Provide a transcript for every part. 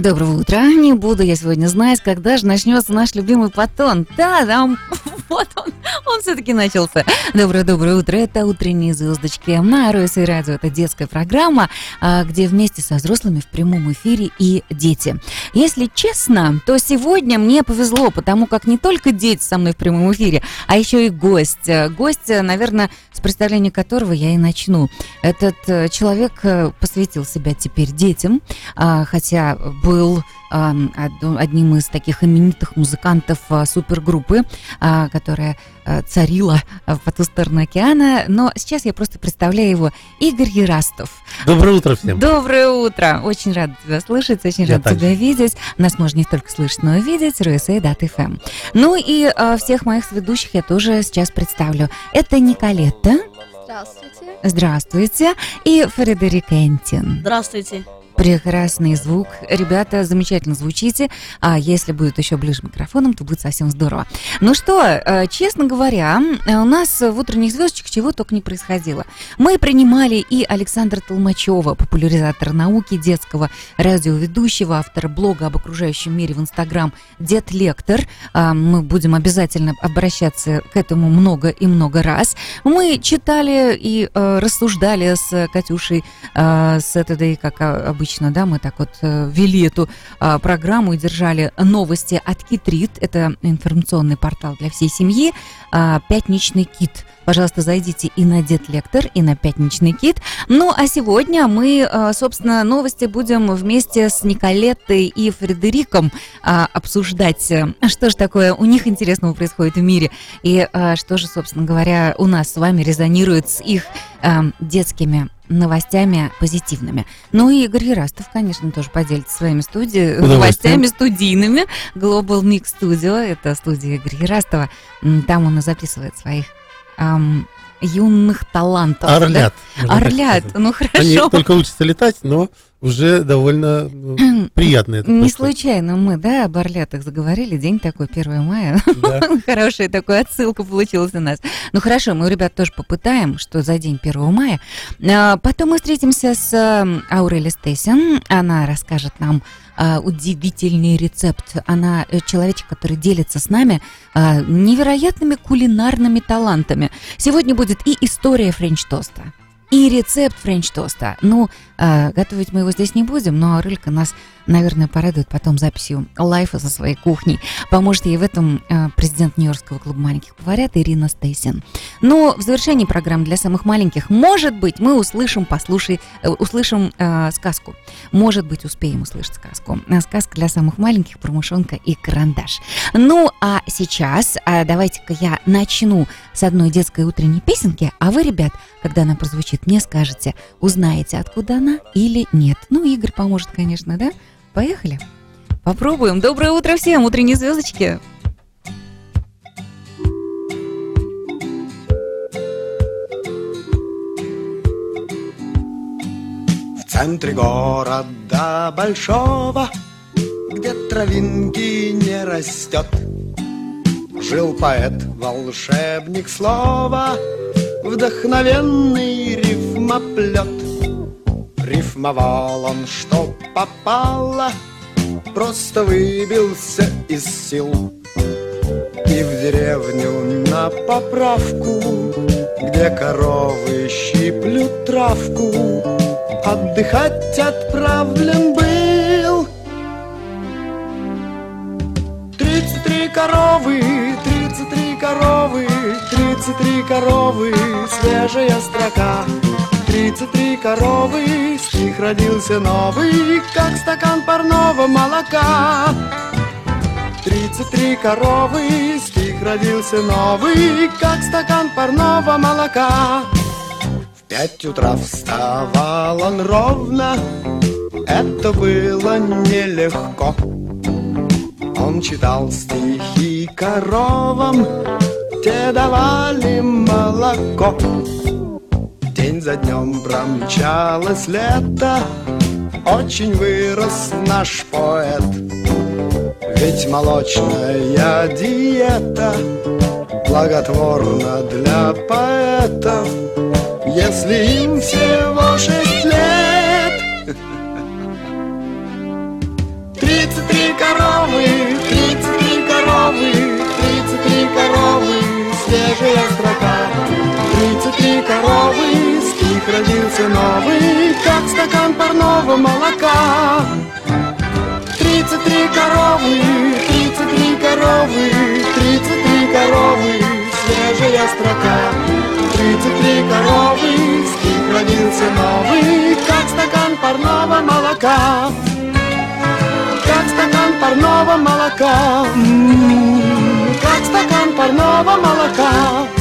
Доброго утра. Не буду я сегодня знать, когда же начнется наш любимый потон. Да, там, вот он, он все-таки начался. Доброе-доброе утро. Это «Утренние звездочки» на РСИ Радио. Это детская программа, а, где вместе со взрослыми в прямом эфире и дети. Если честно, то сегодня мне повезло, потому как не только дети со мной в прямом эфире, а еще и гость. Гость, наверное, с представления которого я и начну. Этот э, человек э, посвятил себя теперь детям, а, хотя был одним из таких именитых музыкантов а, супергруппы, а, которая а, царила по ту сторону океана. Но сейчас я просто представляю его Игорь Ярастов. Доброе утро всем. Доброе утро. Очень рад тебя слышать, очень рад тебя видеть. Нас можно не только слышать, но и видеть. RSA.FM. Ну и всех моих ведущих я тоже сейчас представлю. Это Николетта. Здравствуйте. Здравствуйте. И Фредерик Энтин. Здравствуйте. Прекрасный звук. Ребята, замечательно звучите. А если будет еще ближе микрофоном, то будет совсем здорово. Ну что, э, честно говоря, у нас в утренних звездочках чего только не происходило. Мы принимали и Александра Толмачева, популяризатора науки, детского радиоведущего, автора блога об окружающем мире в Инстаграм «Дед Лектор». А, мы будем обязательно обращаться к этому много и много раз. Мы читали и э, рассуждали с Катюшей, э, с этой, как обычно, обычно, да, мы так вот э, вели эту а, программу и держали новости от Китрит, это информационный портал для всей семьи, а, «Пятничный кит». Пожалуйста, зайдите и на Дед Лектор, и на Пятничный кит. Ну, а сегодня мы, а, собственно, новости будем вместе с Николеттой и Фредериком обсуждать, что же такое у них интересного происходит в мире, и что же, собственно говоря, у нас с вами резонирует с их детскими новостями позитивными. Ну и Игорь Ярастов, конечно, тоже поделится своими студи... новостями студийными. Global Mix Studio, это студия Игоря Ярастова. Там он и записывает своих эм, юных талантов. Орлят. Да? Орлят, ну хорошо. Они только учатся летать, но уже довольно ну, приятно это. Не случайно мы, да, об орлятах заговорили. День такой, 1 мая. Да. Хорошая такая отсылка получилась у нас. Ну хорошо, мы, ребят, тоже попытаем, что за день 1 мая. А, потом мы встретимся с Аурели Стейсен. Она расскажет нам а, удивительный рецепт. Она э, человечек, который делится с нами а, невероятными кулинарными талантами. Сегодня будет и история French toast а, и рецепт French toast а. Ну, э, готовить мы его здесь не будем, но Аурелька нас наверное, порадует потом записью live а со своей кухней. Поможет ей в этом э, президент Нью-Йоркского клуба маленьких поварят Ирина Стейсин. Но в завершении программы для самых маленьких, может быть, мы услышим, послушай, э, услышим э, сказку. Может быть, успеем услышать сказку. Э, сказка для самых маленьких про мышонка и карандаш. Ну, а сейчас э, давайте-ка я начну с одной детской утренней песенки, а вы, ребят, когда она прозвучит, мне скажете, узнаете, откуда она или нет. Ну, Игорь поможет, конечно, да? Поехали? Попробуем. Доброе утро всем, утренние звездочки. В центре города большого, где травинки не растет, Жил поэт, волшебник слова, вдохновенный рифмоплет. Рифмовал он, что попало, Просто выбился из сил. И в деревню на поправку, Где коровы щиплют травку, Отдыхать отправлен был. Тридцать три коровы, тридцать три коровы, тридцать три коровы, свежая строка. Тридцать три коровы, стих родился новый, как стакан парного молока. Тридцать три коровы, стих родился новый, как стакан парного молока. В пять утра вставал он ровно, это было нелегко. Он читал стихи коровам, те давали молоко. За днем промчалось лето, Очень вырос наш поэт. Ведь молочная диета Благотворна для поэтов, Если им всего шесть родился новый, как стакан парного молока. Тридцать три коровы, тридцать три коровы, тридцать три коровы, свежая строка. Тридцать три коровы, с них родился новый, как стакан парного молока. Как стакан парного молока, М, как стакан парного молока.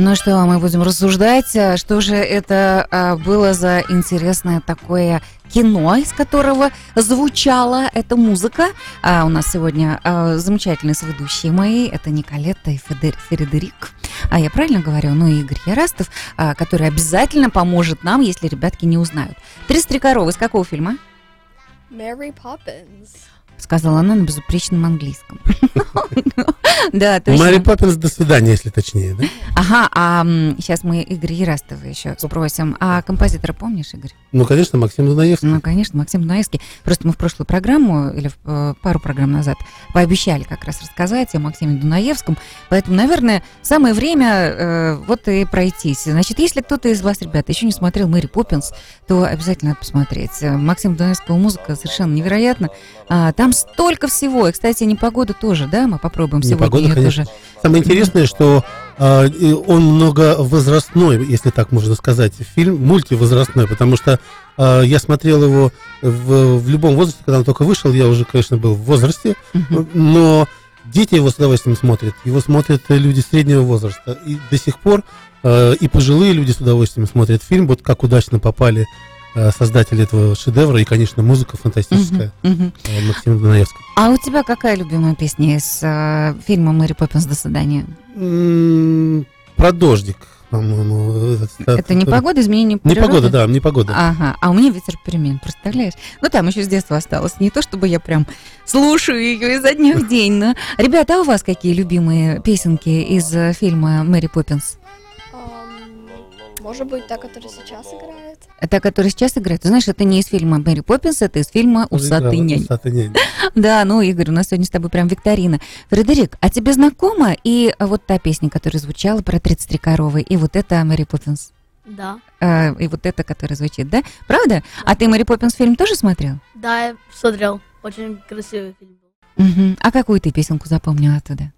Ну что, мы будем рассуждать, а, что же это а, было за интересное такое кино, из которого звучала эта музыка. А у нас сегодня а, замечательные соведущие мои. Это Николетта и Федер, Фредерик. А я правильно говорю? Ну и Игорь Ярастов, а, который обязательно поможет нам, если ребятки не узнают. «33 коровы» из какого фильма? Mary Poppins. Сказала она на безупречном английском. Да, точно. Мэри Поппинс, до свидания, если точнее, да? Ага, а сейчас мы Игорь Ярастова еще спросим. А композитора помнишь, Игорь? Ну, конечно, Максим Дунаевский. Ну, конечно, Максим Дунаевский. Просто мы в прошлую программу, или в, э, пару программ назад, пообещали как раз рассказать о Максиме Дунаевском. Поэтому, наверное, самое время э, вот и пройтись. Значит, если кто-то из вас, ребята, еще не смотрел Мэри Поппинс, то обязательно надо посмотреть. Максим Дунаевского музыка совершенно невероятна. А, там столько всего. И, кстати, непогода тоже, да? Мы попробуем сегодня Непогода, ее конечно. тоже. Самое интересное, что он многовозрастной, если так можно сказать, фильм мультивозрастной, потому что а, я смотрел его в, в любом возрасте, когда он только вышел, я уже, конечно, был в возрасте, но дети его с удовольствием смотрят, его смотрят э, люди среднего возраста, и до сих пор э, и пожилые люди с удовольствием смотрят фильм, вот как удачно попали э, создатели этого шедевра, и, конечно, музыка фантастическая Мгм, мгм. э, Максима Дунаевского. А у тебя какая любимая песня из э, фильма «Мэри Поппинс. До свидания»? М, Про дождик, по-моему. этот, Это не который- погода, изменение Не природы? погода, да, не погода. Ага, а у меня ветер перемен, представляешь? Ну, там еще с детства осталось. Не то, чтобы я прям слушаю ее изо дня в день, но... Ребята, а у вас какие любимые песенки из э, фильма «Мэри Поппинс»? Может быть, та, которая сейчас играет? Та, которая сейчас играет. Ты знаешь, это не из фильма «Мэри Поппинс», это из фильма «Усатый нянь». Усатый нянь. Да, ну, Игорь, у нас сегодня с тобой прям викторина. Фредерик, а тебе знакома и вот та песня, которая звучала про 33 коровы, и вот это «Мэри Поппинс», Да. э, и вот это, которая звучит, да? Правда? А ты «Мэри Поппинс» фильм тоже смотрел? Да, я смотрел. Очень красивый фильм был. Мгм. А какую ты песенку запомнила оттуда?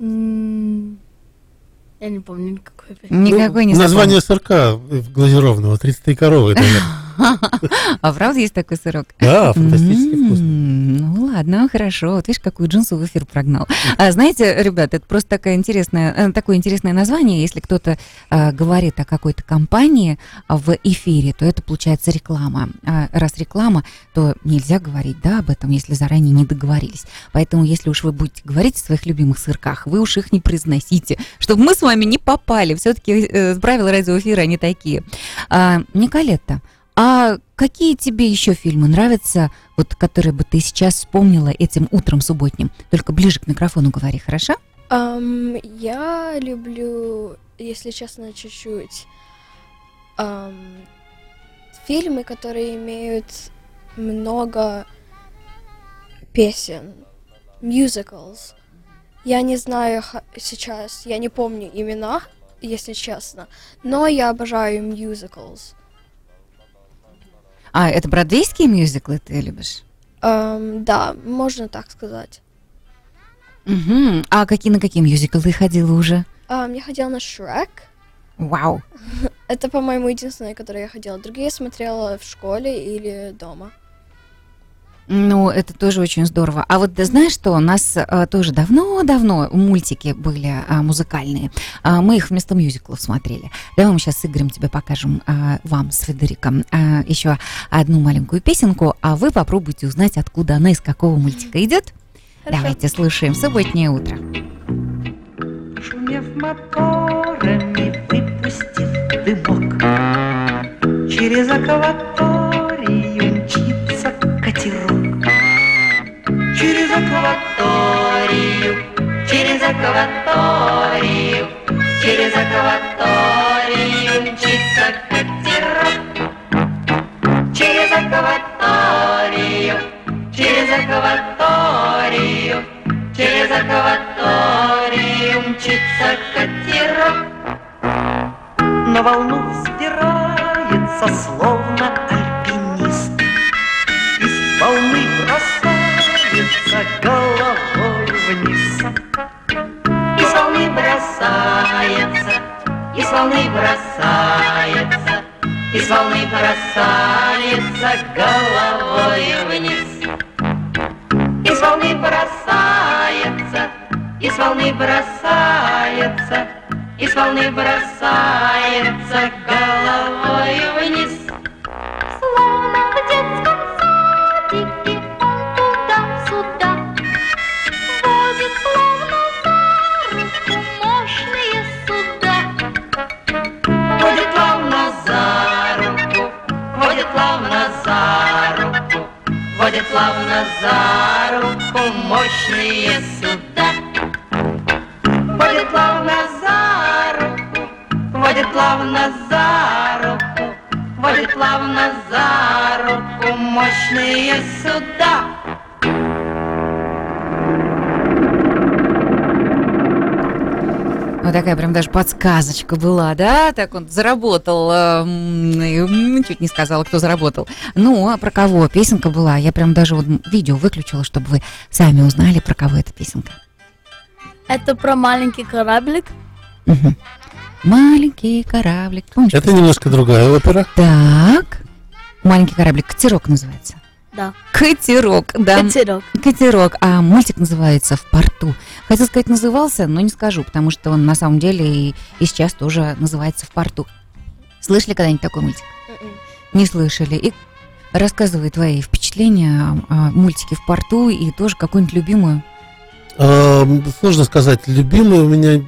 М, Я не помню никакой. Никакой не Ну, Название сырка глазированного, 33 коровы. запомнила. А правда есть такой сырок? Да, фантастически вкусно. М, Ну ладно, хорошо. Вот видишь, какую джинсу в эфир прогнал. А, знаете, ребят, это просто такая интересная, э, такое интересное название. Если кто-то а, говорит о какой-то компании а, в эфире, то это получается реклама. А раз реклама, то нельзя говорить да, об этом, если заранее не договорились. Поэтому, если уж вы будете говорить о своих любимых сырках, вы уж их не произносите, чтобы мы с вами не попали. Все-таки правила радиоэфира они такие. А, Николетта, а какие тебе еще фильмы нравятся, вот которые бы ты сейчас вспомнила этим утром субботним? Только ближе к микрофону говори, хорошо? Ам, я люблю, если честно, чуть-чуть ам, фильмы, которые имеют много песен, musicals. Я не знаю сейчас, я не помню имена, если честно, но я обожаю musicals. А, это бродвейские мюзиклы ты любишь? Ам, да, можно так сказать. Угу. А какие на какие мюзиклы ты ходила уже? Ам, я ходила на Шрек. Вау. Это, по-моему, единственное, которое я ходила. Другие я смотрела в школе или дома. Ну, это тоже очень здорово. А вот ты знаешь, что у нас а, тоже давно-давно мультики были а, музыкальные. А, мы их вместо мюзиклов смотрели. Давай мы сейчас с Игорем тебе покажем, а, вам с Федериком, а, еще одну маленькую песенку, а вы попробуйте узнать, откуда она, из какого мультика идет. Хорошо. Давайте слушаем «Субботнее утро». Шумев моторами, выпустив дымок Через акваторию Через акваторию, через акваторию Через акваторию мчится катерок Через акваторию, через акваторию, через акваторию мчится катерок. На волну взбирается, словно бросается головой вниз. И с волны бросается, и с волны бросается, и с волны бросается головой вниз. Водит плавно за руку мощные суда. Водит плавно за руку, водит плавно за руку, водит плавно за руку мощные суда. Вот такая прям даже подсказочка была, да? Так он заработал. эм, Чуть не сказала, кто заработал. Ну, а про кого песенка была? Я прям даже вот видео выключила, чтобы вы сами узнали, про кого эта песенка. Это про маленький кораблик. Мгм. Маленький кораблик. Помнишь? Это немножко другая опера. Так. Маленький кораблик. Катерок называется. Да. Катерок, да. Катерок. Катерок. А мультик называется «В порту». Хотел сказать, назывался, но не скажу, потому что он на самом деле и, и сейчас тоже называется «В порту». Слышали когда-нибудь такой мультик? М-м. Не слышали. И рассказывай твои впечатления о, о мультике «В порту» и тоже какую-нибудь любимую. Эм, Сложно сказать, любимые у меня...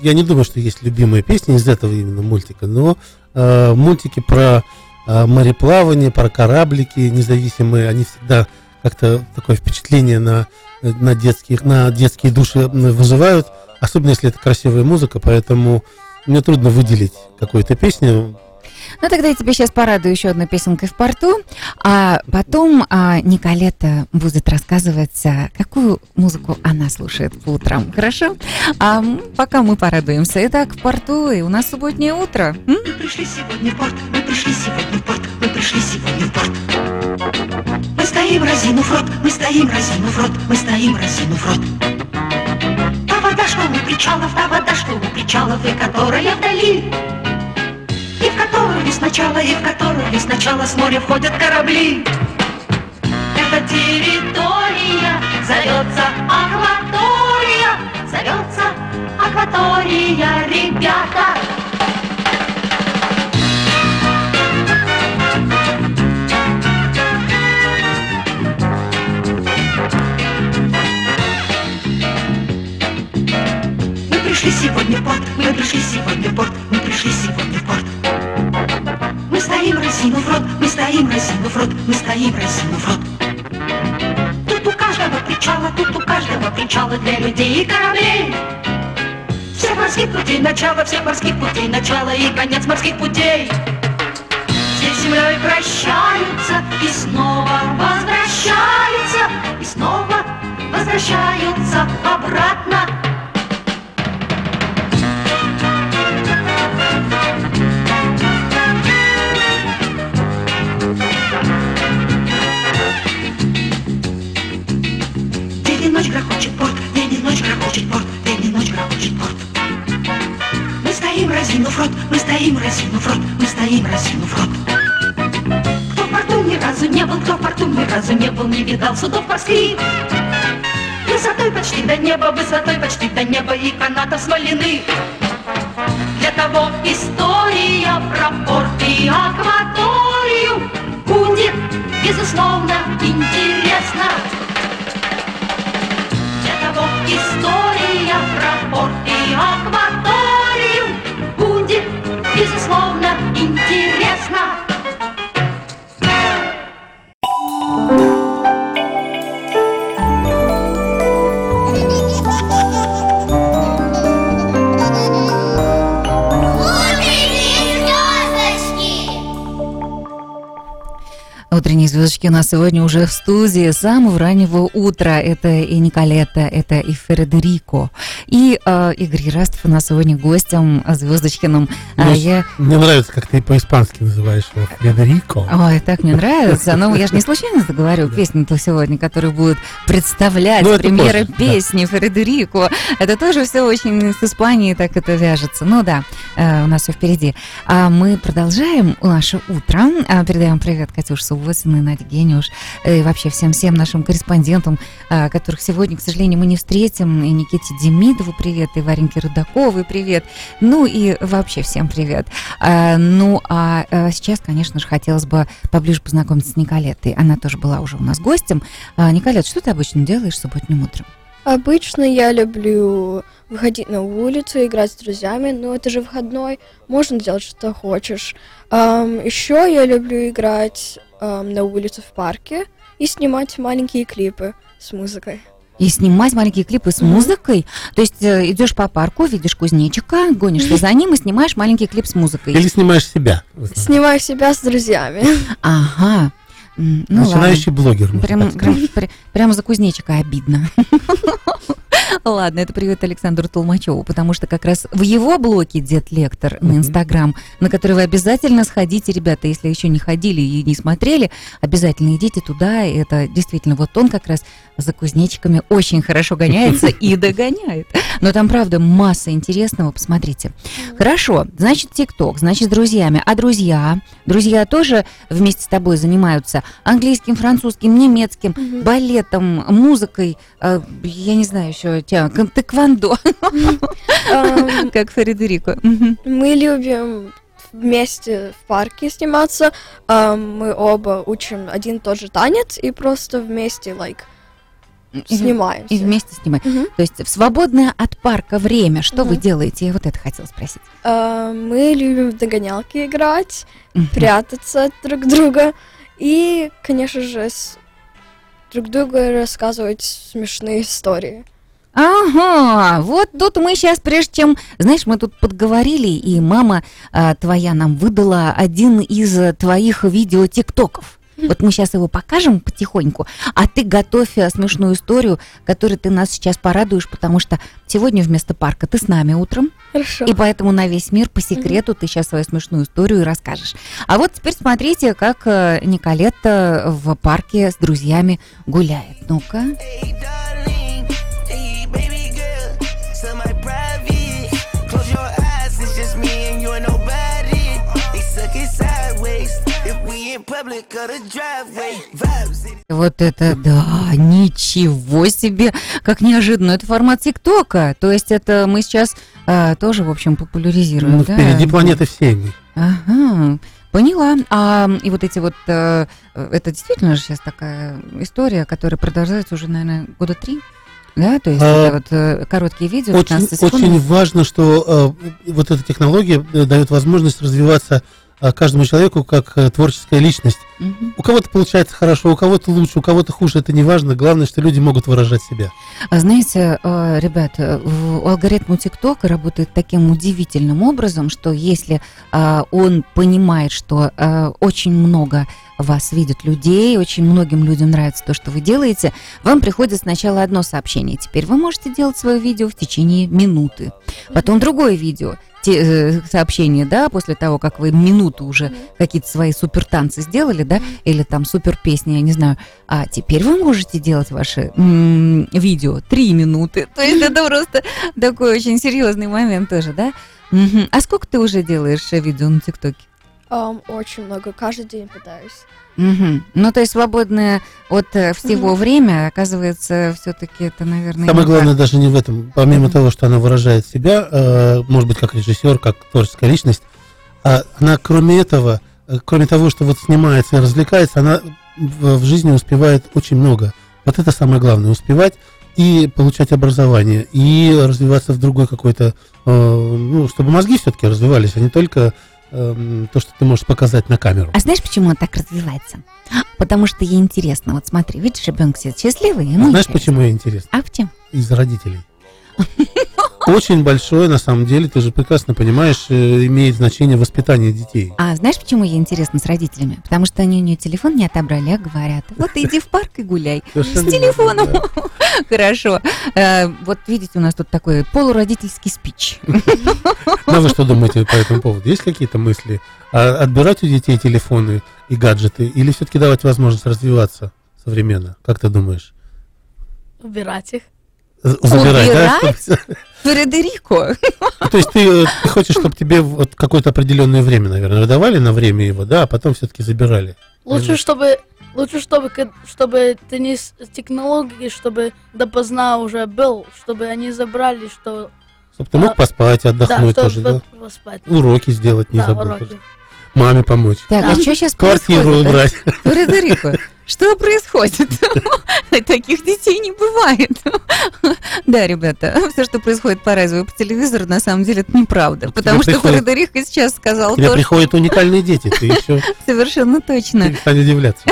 Я не думаю, что есть любимые песни из этого именно мультика, но э, мультики про мореплавание, про кораблики независимые, они всегда как-то такое впечатление на, на, детских, на детские души вызывают, особенно если это красивая музыка, поэтому мне трудно выделить какую-то песню. Ну, тогда я тебя сейчас порадую еще одной песенкой в порту, а потом а, Николета будет рассказывать, какую музыку она слушает по утрам. Хорошо? А пока мы порадуемся. Итак, в порту, и у нас субботнее утро. М? Мы пришли сегодня в порт, мы пришли сегодня в порт, мы пришли сегодня в порт. Мы стоим, разинув рот, мы стоим, разинув рот, мы стоим, разинув рот. Та вода, что у причалов, вода, что у причалов, и которая вдали. И в которую сначала, и в которую сначала с моря входят корабли. Эта территория зовется акватория, зовется акватория, ребята. Пришли сегодня в порт, мы пришли сегодня в порт, мы пришли сегодня в порт. Мы стоим, разинув рот, мы стоим, разинув рот, мы стоим, разинув рот. Тут у каждого причала, тут у каждого причала для людей и кораблей. Всех морских путей начало, всех морских путей начало и конец морских путей. Все землей прощаются и снова возвращаются, и снова возвращаются обратно. Видал судов морских. Высотой почти до неба, высотой почти до неба и канатов смоляных. Для того история про порт и акваторию будет, безусловно, интересна. Для того история про порт и акваторию звездочки. У нас сегодня уже в студии с самого раннего утра. Это и Николета, это и Федерико. И э, Игорь Растов у нас сегодня гостем Звездочкиным. А Ну, я... Мне нравится, как ты по-испански называешь его. Федерико. Ой, так мне нравится. Ну, я же не случайно это говорю. Песня-то сегодня, которую будут представлять Ну, это да. песни Фредерико. Это тоже все очень с Испанией так это вяжется. Ну да, э, у нас все впереди. А мы продолжаем наше утро. А, Передаем привет Катюш Субботиной, Наде Гениуш и вообще всем-всем нашим корреспондентам, а, которых сегодня, к сожалению, мы не встретим. И Никите Демидову привет, и Вареньке Рудаковой привет. Ну и вообще всем привет. А, Ну, а э, сейчас, конечно же, хотелось бы поближе познакомиться с Николетой. Она тоже была уже у нас гостем. А, Николет, что ты обычно делаешь субботним утром? Обычно я люблю выходить на улицу, играть с друзьями, но это же выходной, можно делать что хочешь. еще я люблю играть ам, на улице в парке и снимать маленькие клипы с музыкой. И снимать маленькие клипы с Мгм. музыкой. То есть э, идешь по парку, видишь кузнечика, гонишься за ним и снимаешь маленький клип с музыкой. Или снимаешь себя. Снимаю себя с друзьями. Ага. Ну Начинающий блогер. можно Прям, прям- пря- прямо за кузнечика обидно. Ладно, это привет Александру Толмачеву, потому что как раз в его блоке Дед Лектор на. Инстаграм, на который вы обязательно сходите, ребята, если еще не ходили и не смотрели, обязательно идите туда. Это действительно вот он как раз за кузнечиками очень хорошо гоняется и догоняет. Но там, правда, масса интересного, посмотрите. Хорошо, значит, ТикТок, значит, с друзьями. А друзья? Друзья тоже вместе с тобой занимаются английским, французским, немецким, балетом, музыкой, э, я не знаю еще, тэквондо, как Фредерико. Мы любим вместе в парке сниматься. Мы оба учим один и тот же танец и просто вместе, like, Снимаемся. И вместе снимаем. Мгм. То есть в свободное от парка время, что вы Мгм. делаете? Я вот это хотела спросить. Ам, Мы любим в догонялки играть, Мгм. прятаться от друг друга и, конечно же, с друг другу рассказывать смешные истории. Ага, вот тут мы сейчас, прежде чем, знаешь, мы тут подговорили, и мама а, твоя нам выдала один из твоих видео тиктоков. Вот мы сейчас его покажем потихоньку, а ты готовь э, смешную историю, которой ты нас сейчас порадуешь, потому что сегодня вместо парка ты с нами утром, Хорошо. и поэтому на весь мир по секрету ты сейчас свою смешную историю и расскажешь. А вот теперь смотрите, как э, Николетта в парке с друзьями гуляет. Ну-ка. Вот это да, ничего себе, как неожиданно. Это формат ТикТока, то есть это мы сейчас а, тоже, в общем, популяризируем, Ну, да? впереди планеты всей. Ага, поняла. А и вот эти вот, э, это действительно же сейчас такая история, которая продолжается уже, наверное, года три? Да, то есть А, это вот э, короткие видео, Очень, 15 секунд. очень важно, что э, вот эта технология э, дает возможность развиваться э, каждому человеку как э, творческая личность. Мгм. У кого-то получается хорошо, у кого-то лучше, у кого-то хуже, это не важно. Главное, что люди могут выражать себя. А знаете, э, ребята, алгоритм ТикТока работает таким удивительным образом, что если а, он понимает, что очень много вас видят людей, очень многим людям нравится то, что вы делаете, вам приходит сначала одно сообщение. Теперь вы можете делать свое видео в течение минуты. Потом другое видео, те, э, сообщение, да, после того, как вы минуту уже какие-то свои супер танцы сделали, да, или там супер песни, я не знаю. А теперь вы можете делать ваши м, видео три минуты. То есть это просто такой очень серьезный момент тоже, да? А сколько ты уже делаешь э, видео на ТикТоке? Ам, очень много, каждый день пытаюсь. Мгм. Ну, то есть свободное от э, всего Мгм. время, оказывается, все-таки это, наверное, Самое не главное так. даже не в этом. Помимо Мгм. того, что она выражает себя, э, может быть, как режиссер, как творческая личность, а она, кроме этого, э, кроме того, что вот снимается и развлекается, она в, в жизни успевает очень много. Вот это самое главное. Успевать и получать образование, и развиваться в другой какой-то... э, ну, чтобы мозги все-таки развивались, а не только эм, то, что ты можешь показать на камеру. А знаешь, почему он так развивается? Потому что ей интересно. Вот смотри, видишь, ребенок сидит счастливый, ему А знаешь, интересно. почему ей интересно? А в чем? Из родителей. очень большое, на самом деле, ты же прекрасно понимаешь, э, имеет значение воспитание детей. А знаешь, почему ей интересно с родителями? Потому что они у нее телефон не отобрали, а говорят, вот иди в парк и гуляй. С телефоном. Хорошо. Э, Вот видите, у нас тут такой полуродительский спич. Ну, вы что думаете по этому поводу? Есть какие-то мысли? А отбирать у детей телефоны и гаджеты или все-таки давать возможность развиваться современно? Как ты думаешь? Убирать их. Забирать, да? Фредерико. То есть ты, э, ты хочешь, чтобы тебе вот какое-то определенное время, наверное, выдавали на время его, да, а потом все-таки забирали? Лучше, чтобы лучше, чтобы чтобы ты не с технологии, чтобы допоздна уже был, чтобы они забрали, что Чтобы ты мог А, поспать, отдохнуть да, тоже, да? поспать. Уроки сделать не Да, забудь. уроки. Маме помочь. Так, а что сейчас Квартиру происходит? убрать. Фредерико, что происходит? Таких детей не бывает. Да, ребята, все, что происходит по радио и по телевизору, на самом деле это неправда. Потому что приходит- Фредерико сейчас сказал то, приходят уникальные дети, ты еще совершенно точно. перестань удивляться.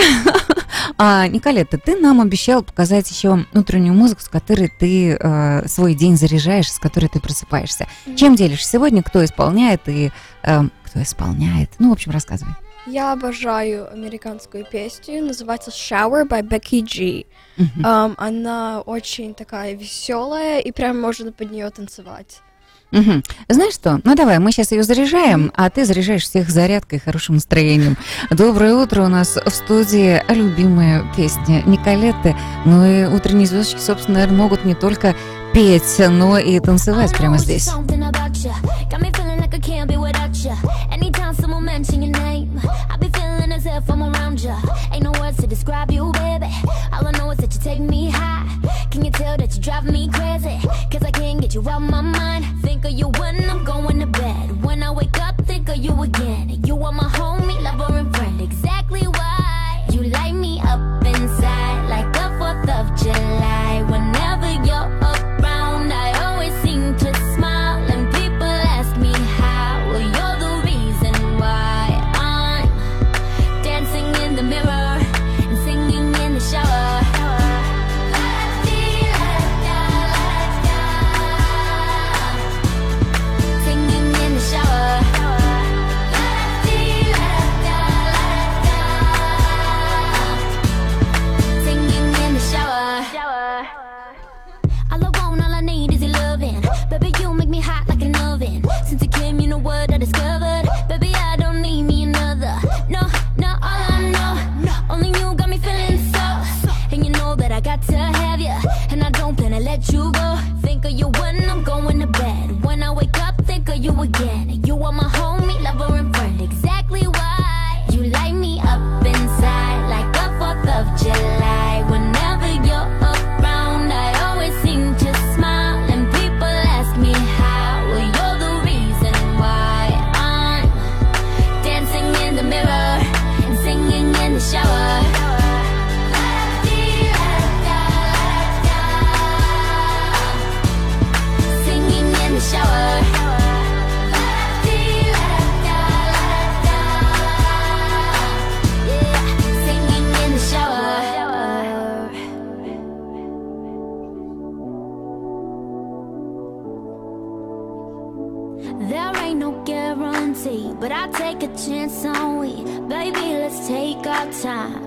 А, Николетта, ты нам обещал показать еще утреннюю музыку, с которой ты э, свой день заряжаешь, с которой ты просыпаешься. Чем делишься сегодня? Кто исполняет и э, кто исполняет? Ну, в общем, рассказывай. Я обожаю американскую песню, называется Shower by Becky G. Ам, она очень такая веселая, и прям можно под нее танцевать. Мгм. Знаешь что? Ну давай, мы сейчас ее заряжаем, а ты заряжаешь всех зарядкой и хорошим настроением. Доброе утро у нас в студии любимая песня Николетты. Ну и утренние звездочки, собственно, наверное, могут не только петь, но и танцевать прямо здесь. I be feeling as if I'm around ya. Ain't no words to describe you, baby. All I know is that you take me high. Can you tell that you drive me crazy? Cause I can't get you out my mind. Think of you when I'm going to bed. When I wake up, think of you again. You are my homie, lover, and friend. Exactly why you like me Since you know what I discovered. Baby, I don't need me another. No, no, all I know. Only you got me feeling so. And you know that I got to have you. And I don't plan to let you go. Think of you when I'm going to bed. When I wake up, think of you again. You are my homie, outside.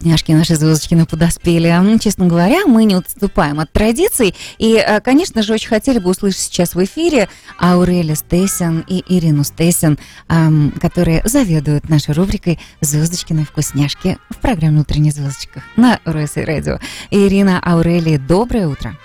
Вкусняшки наши звездочкины подоспели. М, Честно говоря, мы не отступаем от традиций. И, э, конечно же, очень хотели бы услышать сейчас в эфире Аурели Стейсен и Ирину Стейсен, ам, которые заведуют нашей рубрикой «Звездочкины вкусняшки» в программе «Утренняя звездочка» на РСИ Радио. Ирина Аурели, доброе утро.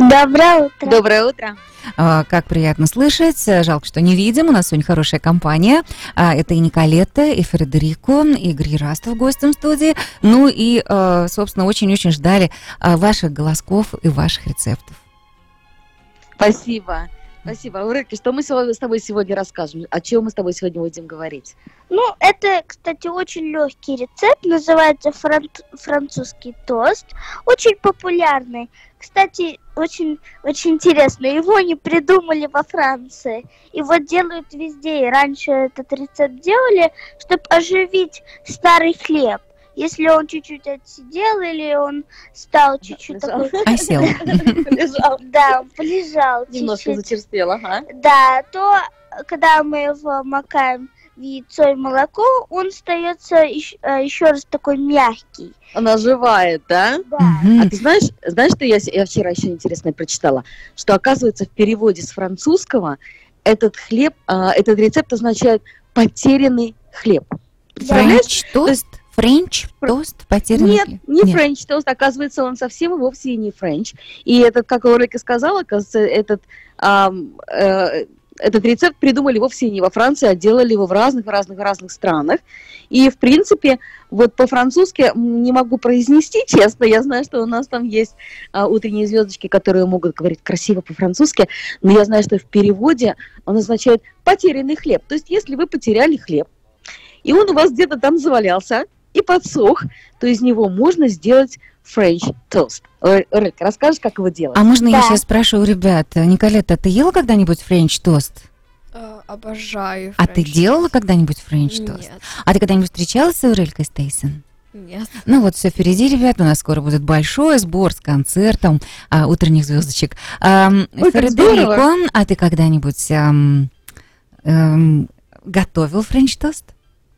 Доброе утро. Доброе утро. А, Как приятно слышать. Жалко, что не видим. У нас сегодня хорошая компания. А, Это и Николетта, и Фредерико, и Игорь Растов гостем студии. Ну и, а, собственно, очень-очень ждали ваших голосков и ваших рецептов. Спасибо. Спасибо. Урыки, что мы с тобой сегодня расскажем? О чем мы с тобой сегодня будем говорить? Ну, это, кстати, очень легкий рецепт, называется фран- французский тост, очень популярный. Кстати, очень, очень интересно, его не придумали во Франции, его делают везде, и раньше этот рецепт делали, чтобы оживить старый хлеб. Если он чуть-чуть отсидел или он стал чуть-чуть Лежал. такой... Осел. Лежал. Да, он полежал Немножко зачерствел, ага. Да, то когда мы его макаем в яйцо и молоко, он остается еще, раз такой мягкий. Он оживает, да? Да. А ты знаешь, знаешь, что я, я вчера еще интересное прочитала? Что, оказывается, в переводе с французского этот хлеб, а, этот рецепт означает потерянный хлеб. Представляешь? French toast? French toast? Потерянный Нет, не French toast, оказывается, он совсем и вовсе не French. И этот, как Урика сказала, оказывается, этот, ам, э, этот рецепт придумали вовсе не во Франции, а делали его в разных-разных-разных странах. И, в принципе, вот по-французски не могу произнести, честно, я знаю, что у нас там есть а, утренние звездочки, которые могут говорить красиво по-французски, но я знаю, что в переводе он означает потерянный хлеб. То есть, если вы потеряли хлеб, и он у вас где-то там завалялся и подсох, то из него можно сделать French toast. Рык, расскажешь, как его делать? А можно я Да. сейчас спрошу у ребят? Николетта, ты ела когда-нибудь French toast? Э, Обожаю. А ты делала когда-нибудь French toast? Нет, А ты когда-нибудь встречалась с Аурелькой Стейсон? нет. Ну вот, все впереди, ребят. У нас скоро будет большой сбор с концертом а, утренних звездочек. Ам, Ой, Фредерико, а ты когда-нибудь ам, ам, готовил френч-тост?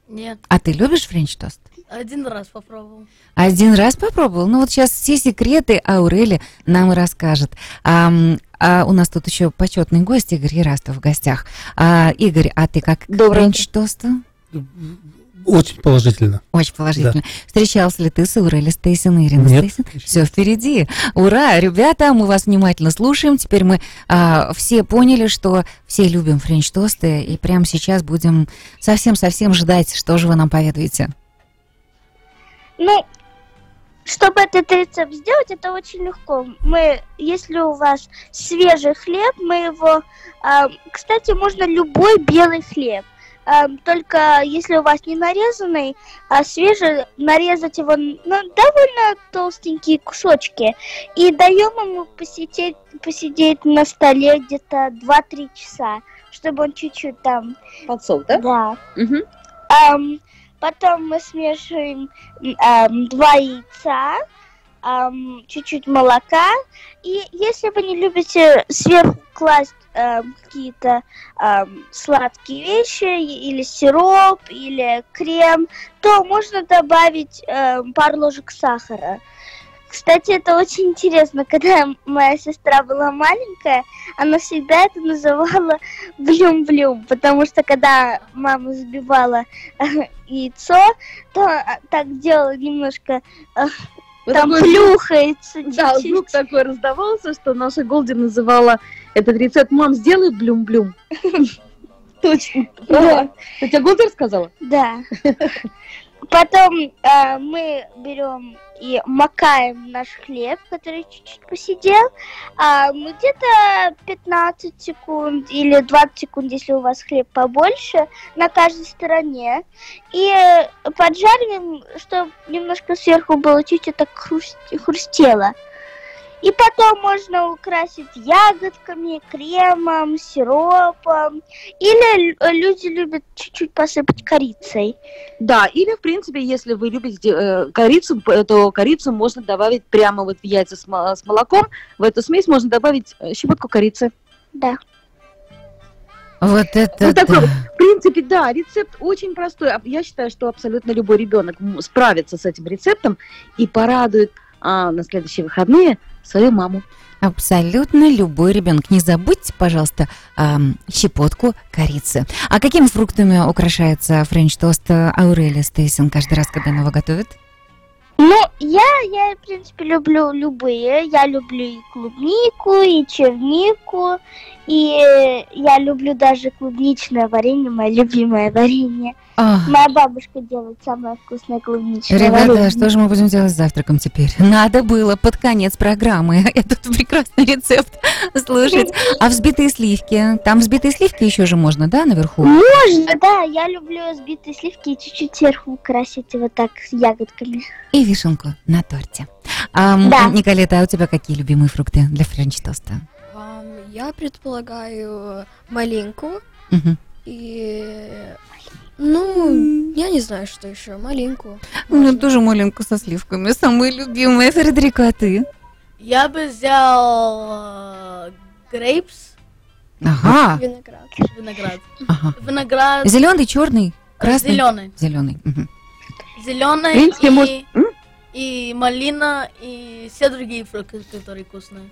Нет, А ты любишь френч-тост? Один раз попробовал. Один раз попробовал. Ну вот сейчас все секреты Аурели нам и расскажет. Ам, а у нас тут еще почетный гость Игорь Ярастов в гостях. А, Игорь, а ты как утро. френч-тосту? Очень положительно. Очень положительно. Встречался ли ты с Аурели Стейсон и Ириной Нет. Стейсон? Все впереди. Ура, ребята, мы вас внимательно слушаем. Теперь мы а, все поняли, что все любим френч-тосты, и прямо сейчас будем совсем-совсем ждать, что же вы нам поведаете. Ну, чтобы этот рецепт сделать, это очень легко. Мы, если у вас свежий хлеб, мы его, а, кстати, можно любой белый хлеб. А, только если у вас не нарезанный, а свежий, нарезать его на довольно толстенькие кусочки. И даем ему посидеть, посидеть на столе где-то 2-3 часа, чтобы он чуть-чуть там... Подсох, да? Да. Мгм. Ам, потом мы смешиваем м, ам, два яйца, ам, чуть-чуть молока. И если вы не любите сверху класть ам, какие-то ам, сладкие вещи, или сироп, или крем, то можно добавить ам, пару ложек сахара. Кстати, это очень интересно, когда моя сестра была маленькая, она всегда это называла блюм-блюм, потому что когда мама забивала э, яйцо, то а, так делала немножко, э, Вот там такой плюхается Да, звук такой раздавался, что наша Голди называла этот рецепт «Мам, сделай блюм-блюм». Точно. Да. Это тебе Голди рассказала? Да. Потом э, мы берем и макаем наш хлеб, который чуть-чуть посидел, а, мы где-то 15 секунд или 20 секунд, если у вас хлеб побольше, на каждой стороне. И поджариваем, чтобы немножко сверху было чуть-чуть так хруст- хрустело. И потом можно украсить ягодками, кремом, сиропом. Или лю- люди любят чуть-чуть посыпать корицей. Да, или, в принципе, если вы любите э, корицу, то корицу можно добавить прямо вот в яйца с, мо- с молоком. В эту смесь можно добавить э, щепотку корицы. Да. Вот это Вот такой да. В принципе, да, рецепт очень простой. А Я считаю, что абсолютно любой ребенок справится с этим рецептом и порадует а, на следующие выходные свою маму. Абсолютно любой ребенок. Не забудьте, пожалуйста, щепотку корицы. А какими фруктами украшается French toast Аурелия Стейсон каждый раз, когда она его готовит? Ну, я, я, в принципе, люблю любые. Я люблю и клубнику, и чернику, и я люблю даже клубничное варенье, мое любимое варенье. Ах, Моя бабушка делает самое вкусное клубничное Ребята, варенье. что же мы будем делать с завтраком теперь? Надо было под конец программы этот прекрасный рецепт слушать. А взбитые сливки? Там взбитые сливки еще же можно, да, наверху? Можно, да, я люблю сбитые сливки и чуть-чуть сверху украсить вот так с ягодками. И вишенку на торте. Ам, Да. Николета, а у тебя какие любимые фрукты для French toast а? Ам, Я предполагаю малинку Мгм. и... Ну, я не знаю, что еще. Малинку. У меня тоже маленькую со сливками, самые любимые. Фредерика, а ты? Я бы взял грейпс, Ага, Виноград. виноград. ага. Виноград Зеленый, черный, красный? зеленый. Зеленый. Зеленый В принципе, и, может-? И малина, и все другие фрукты, которые вкусные.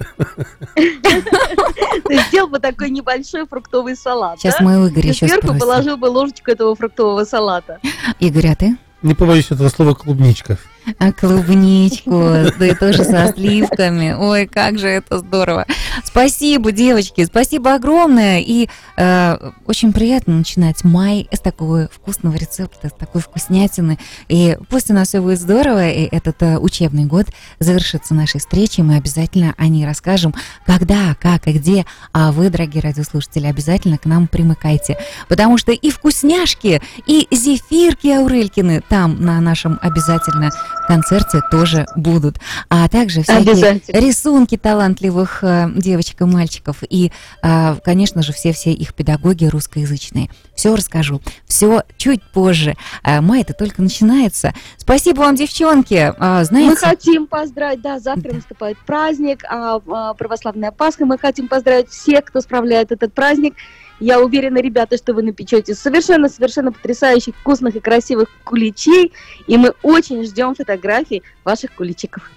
Ты сделал бы такой небольшой фруктовый салат, Сейчас мы у Игоря еще сверху положил бы ложечку этого фруктового салата. Игорь, а ты? Не побоюсь этого слова клубничка. А клубничку, да и тоже со сливками. Ой, как же это здорово. Спасибо, девочки, спасибо огромное. И э, очень приятно начинать май с такого вкусного рецепта, с такой вкуснятины. И пусть у нас все будет здорово, и этот э, учебный год завершится нашей встречей. Мы обязательно о ней расскажем, когда, как и где. А вы, дорогие радиослушатели, обязательно к нам примыкайте. Потому что и вкусняшки, и зефирки Аурелькины там на нашем обязательно концерте тоже будут. А также всякие рисунки талантливых э, девочек и мальчиков. И, э, конечно же, все-все их педагоги русскоязычные. Все расскажу. Все чуть позже. А май это только начинается. Спасибо вам, девчонки. А, Мы знаете, хотим поздравить, да, завтра наступает праздник, а, а, православная Пасха. Мы хотим поздравить всех, кто справляет этот праздник. Я уверена, ребята, что вы напечете совершенно-совершенно потрясающих, вкусных и красивых куличей. И мы очень ждем фотографий ваших куличиков.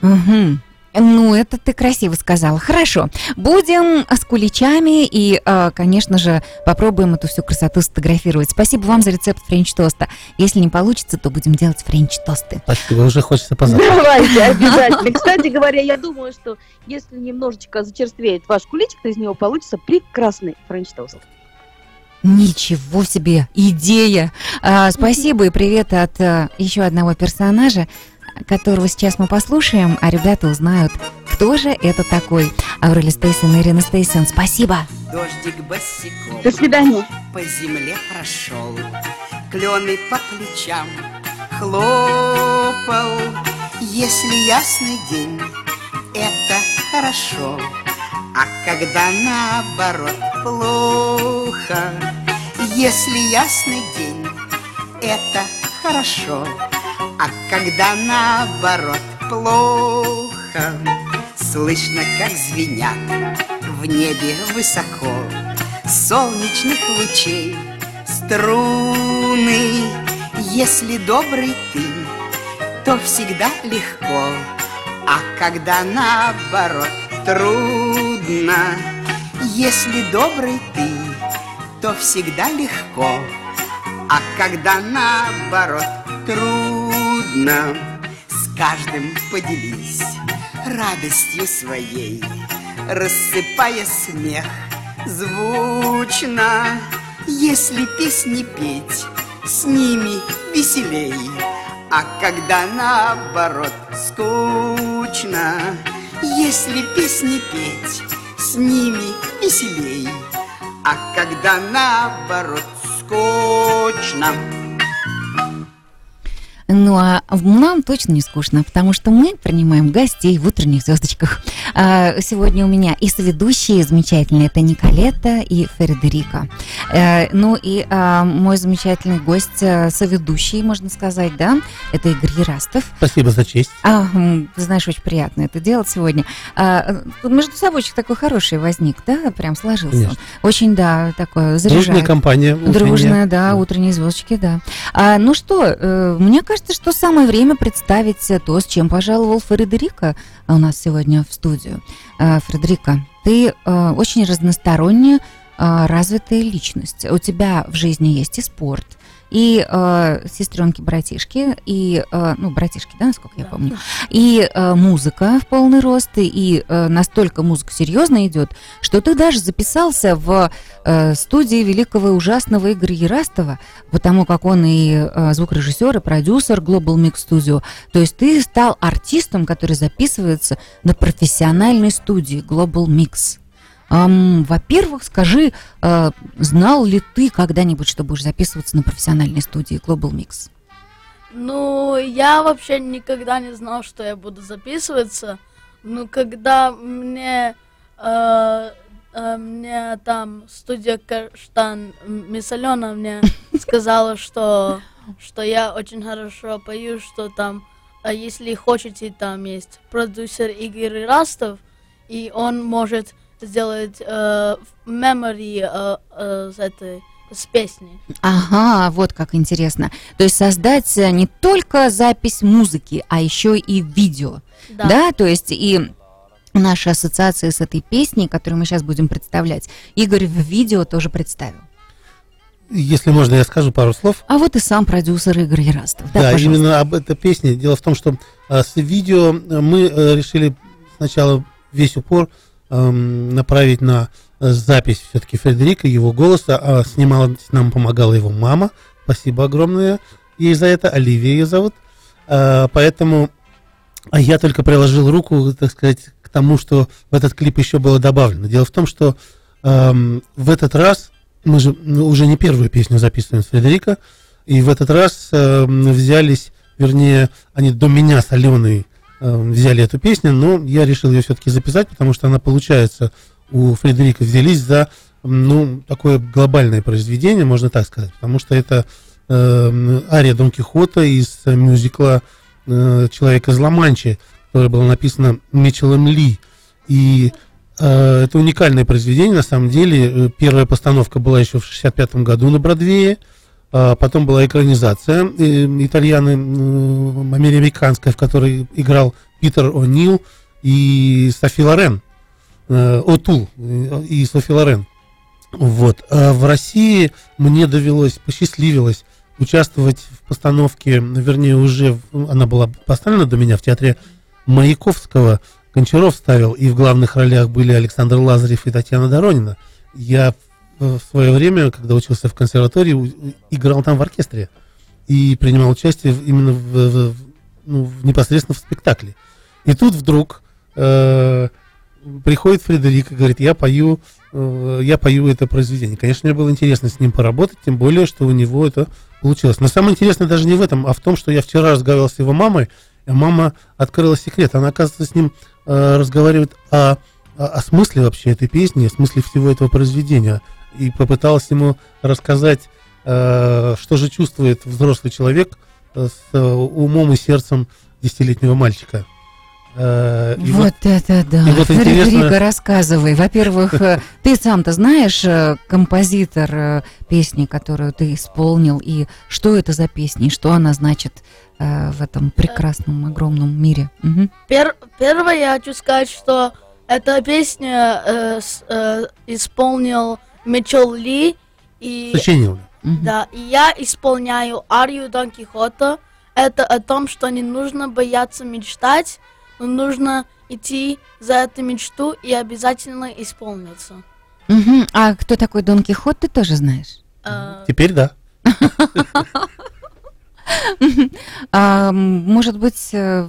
Мгм. Ну, это ты красиво сказала. Хорошо. Будем с куличами и, э, конечно же, попробуем эту всю красоту сфотографировать. Спасибо вам за рецепт френч-тоста. Если не получится, то будем делать френч-тосты. Спасибо, уже хочется позавтракать. Давайте, обязательно. Кстати говоря, я думаю, что если немножечко зачерствеет ваш куличик, то из него получится прекрасный френч-тост. Ничего себе, идея! А, спасибо и привет от э, еще одного персонажа, которого сейчас мы послушаем, а ребята узнают, кто же это такой. Аурели Стейсон и Ирина Стейсон, спасибо! Дождик босиком До свидания. по земле прошел, Клены по плечам хлопал. Если ясный день, это хорошо, А когда наоборот плохо, Если ясный день, это хорошо, А когда наоборот плохо, Слышно, как звенят в небе высоко Солнечных лучей струны. Если добрый ты, то всегда легко А когда наоборот трудно. Если добрый ты, то всегда легко А когда наоборот трудно С каждым поделись радостью своей Рассыпая смех звучно. Если песни петь, с ними веселей. А когда наоборот скучно Если песни петь, с ними веселей. А когда наоборот скучно Ну, а нам точно не скучно, потому что мы принимаем гостей в утренних звездочках. А, Сегодня у меня и соведущие замечательные, это Николета и Фредерика. Э, Ну и а, мой замечательный гость, э, соведущий, можно сказать, да, это Игорь Ерастов. Спасибо за честь. А, знаешь, очень приятно это делать сегодня. А, э, между собойчик такой хороший возник, да, прям сложился. Конечно. Очень, да, такое Дружная заряжает. компания. утренняя. Дружная, да, утренние звездочки, да. А, ну что, мне кажется, что самое время представить то, с чем пожаловал Фредерика у нас сегодня в студию. А, Фредерика, ты э, очень разносторонняя, развитая личность. У тебя в жизни есть и спорт, и э, сестренки-братишки, и, э, ну, братишки, да, насколько я Да. помню, и э, музыка в полный рост, и э, настолько музыка серьезно идет, что ты даже записался в э, студии великого и ужасного Игоря Ерастова, потому как он и э, звукорежиссер, и продюсер Global Mix Studio. То есть ты стал артистом, который записывается на профессиональной студии Global Mix. Ам, во-первых, скажи, э, знал ли ты когда-нибудь, что будешь записываться на профессиональной студии Global Mix? Ну, я вообще никогда не знал, что я буду записываться. Ну, когда мне, э, э, мне там студия Каштан, мисс Алена мне сказала, что, что я очень хорошо пою, что там, э, если хотите, там есть продюсер Игорь Растов, и он может сделать э, memory э, э, с этой, с песней. Ага, вот как интересно. То есть создать э, не только запись музыки, а еще и видео. Да. то есть и наша ассоциация с этой песней, которую мы сейчас будем представлять, Игорь в видео тоже представил. Если можно, я скажу пару слов. А вот и сам продюсер Игорь Ярастов. Да, Да, пожалуйста. именно об этой песне. Дело в том, что а, с видео мы решили сначала весь упор направить на э, запись все-таки Фредерика, его голоса. А снимала, нам помогала его мама. Спасибо огромное ей за это. Оливия ее зовут. А, поэтому а я только приложил руку, так сказать, к тому, что в этот клип еще было добавлено. Дело в том, что эм, в этот раз мы же ну, уже не первую песню записываем с Фредерика, и в этот раз эм, взялись, вернее, они до меня с Аленой эм, взяли эту песню, но я решил ее все-таки записать, потому что она получается у Фредерика взялись за ну, такое глобальное произведение, можно так сказать, потому что это эм, ария Дон Кихота из э, мюзикла э, «Человек из Ла-Манчи», которое было написано Митчеллом Ли. И э, это уникальное произведение, на самом деле. Э, Первая постановка была еще в 65 году на Бродвее, потом была экранизация э, итальяны, м, американская, в которой играл Питер О'Нил и Софи Лорен, э, Отул э, и Софи Лорен. Вот. А в России мне довелось, посчастливилось участвовать в постановке, вернее, уже в- она была поставлена до меня в театре Маяковского. Гончаров ставил, и в главных ролях были Александр Лазарев и Татьяна Доронина. Я в свое время, когда учился в консерватории, играл там в оркестре и принимал участие в- именно в- в- ну, в- непосредственно в спектакле. И тут вдруг э, приходит Фредерик и говорит, я пою, э, я пою это произведение. Конечно, мне было интересно с ним поработать, тем более, что у него это получилось. Но самое интересное даже не в этом, а в том, что я вчера разговаривал с его мамой, и мама открыла секрет. Она, оказывается, с ним э, разговаривает о, о, о смысле вообще этой песни, о смысле всего этого произведения. И попыталась ему рассказать, э, что же чувствует взрослый человек э, с э, умом и сердцем десятилетнего мальчика. И вот, это да. и вот интересно- рассказывай. Во-первых, ты сам-то знаешь композитор песни, которую ты исполнил, и что это за песня, и что она значит в этом прекрасном, огромном мире. Мгм. Пер- первое я хочу сказать, что эта песня э, э, исполнил Митчелл Ли. И, Сочинил. Да, и я исполняю арию Дон Кихота. Это о том, что не нужно бояться мечтать, но нужно идти за эту мечту и обязательно исполнится. Мгм. А кто такой Дон Кихот, ты тоже знаешь? Э, Теперь да. А, может быть,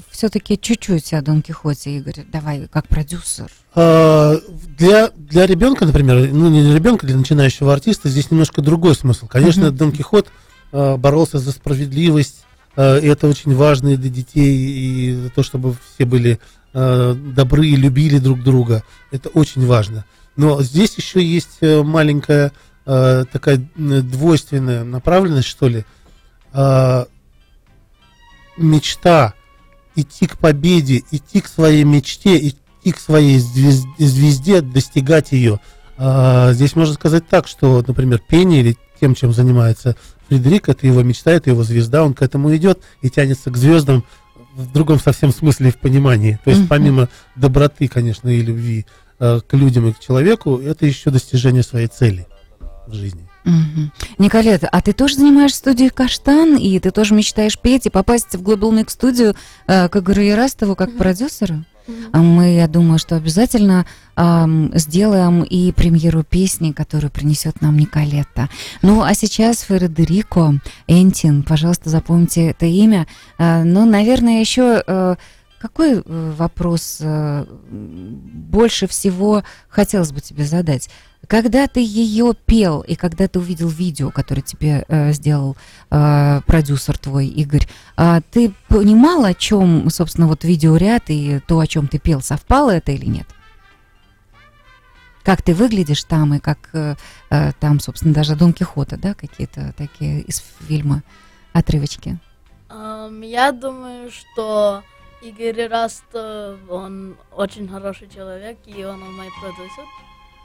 все-таки чуть-чуть о Дон Кихоте, Игорь, давай, как продюсер. А, Для, для ребенка, например, ну не для ребенка, для начинающего артиста, здесь немножко другой смысл. Конечно. Дон Кихот а, боролся за справедливость, э, и это очень важно и для детей, и то, чтобы все были э, добры и любили друг друга. Это очень важно. Но здесь еще есть э, маленькая э, такая двойственная направленность, что ли. Э, мечта идти к победе, идти к своей мечте, идти к своей звез- звезде, достигать ее. А, здесь можно сказать так, что, например, пение или тем, чем занимается Фредерик, это его мечта, это его звезда, он к этому идет и тянется к звездам в другом совсем смысле и в понимании. То есть помимо доброты, конечно, и любви э, к людям и к человеку, это еще достижение своей цели в жизни. Мгм. Николет, а ты тоже занимаешь студию «Каштан», и ты тоже мечтаешь петь и попасть в Global Mix студию э, к Игорю Ярастову как Мгм. продюсеру? А Мы, я думаю, что обязательно ам, сделаем и премьеру песни, которую принесет нам Николетта. Ну, а сейчас Фредерико Энтин, пожалуйста, запомните это имя. А, Ну, наверное, еще э, какой э, вопрос э, больше всего хотелось бы тебе задать? Когда ты ее пел и когда ты увидел видео, которое тебе э, сделал продюсер твой Игорь, а ты понимал, о чем, собственно, вот видеоряд и то, о чем ты пел, совпало это или нет? Как ты выглядишь там и как там, собственно, даже Дон Кихота, да, какие-то такие из фильма отрывочки? Ам, я думаю, что Игорь Растов, он очень хороший человек, и он мой продюсер.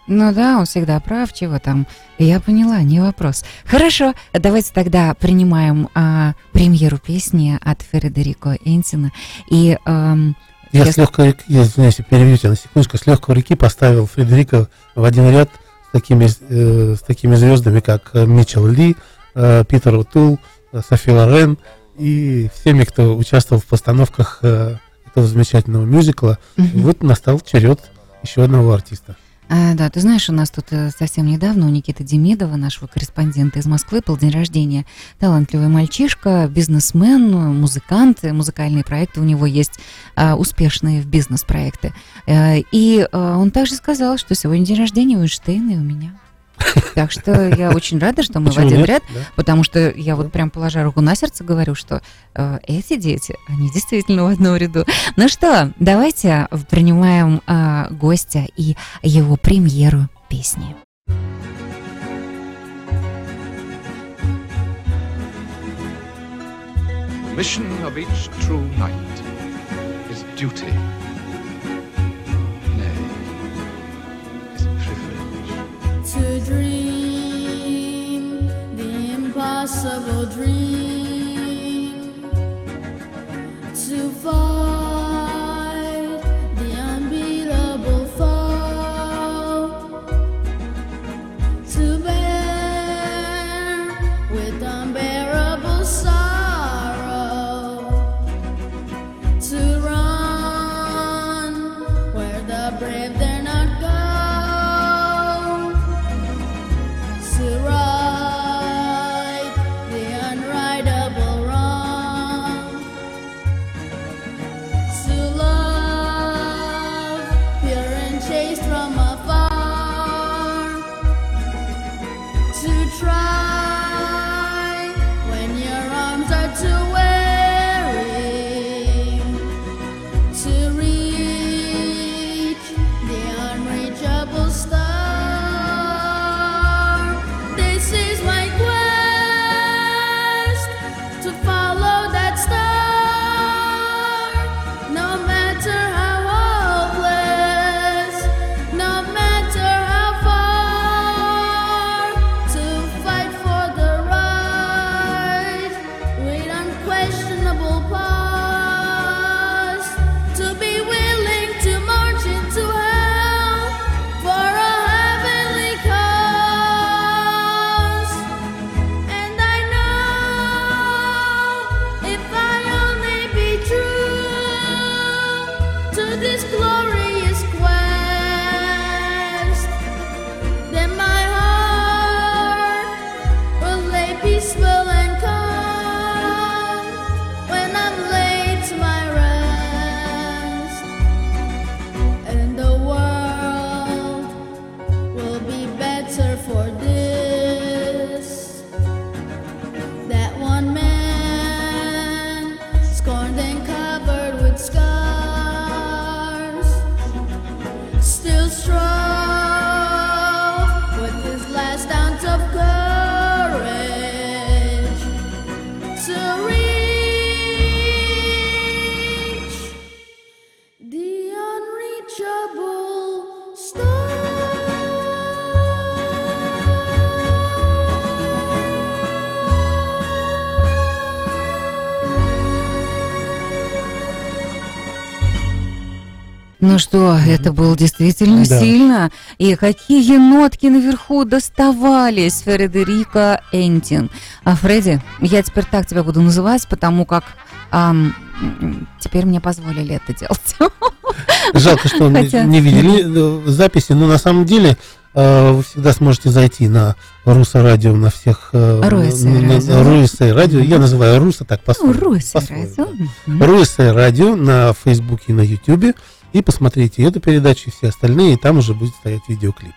Ну да, он всегда прав, чего там. Я поняла, не вопрос. Хорошо, давайте тогда принимаем а, премьеру песни от Федерико Энтина. И ам, Я Если- с легкой руки, я извиняюсь, я перебью тебя на секундочку, с легкой руки поставил Фредерика в один ряд с такими, э, с такими звездами, как э, Митчелл Ли, э, Питер Утул, э, Софи Лорен и всеми, кто участвовал в постановках э, этого замечательного мюзикла. И мгм. вот настал черед еще одного артиста. А, да, ты знаешь, у нас тут э, совсем недавно у Никиты Демидова, нашего корреспондента из Москвы, был день рождения. Талантливый мальчишка, бизнесмен, музыкант, музыкальные проекты у него есть, а, успешные в бизнес-проекты. Э, И э, он также сказал, что сегодня день рождения у Эйнштейна и у меня. Так что я очень рада, что мы в Почему один нет? ряд, Да. потому что я вот прям положа руку на сердце говорю, что э, эти дети, они действительно в одном ряду. Ну что, давайте принимаем э, гостя и его премьеру песни. Mission of each true knight is duty. To dream the impossible dream. Ну что, это было действительно Да. сильно. И какие нотки наверху доставались, Фредерика Энтин. А, Фредди, я теперь так тебя буду называть, потому как ам, м, теперь мне позволили это делать. Жалко, что не- Хотя- не видели э, записи, но на самом деле э, вы всегда сможете зайти на Руса радио на всех э, Руэсэ радио. Руэсэ радио. Я называю Руса так Ну, Руси радио. Мгм. Руэсэ радио на Фейсбуке и на Ютубе. И посмотрите эту передачу и все остальные, и там уже будет стоять видеоклип.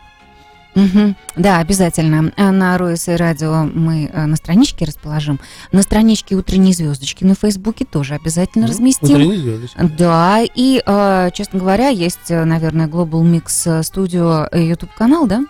Мгм. Да, обязательно. А На Роис и радио мы э, на страничке расположим. На страничке утренней звездочки на Фейсбуке тоже обязательно разместим. Утренние звездочки. Да, и, э, честно говоря, есть, э, наверное, Global Mix Studio YouTube канал, да?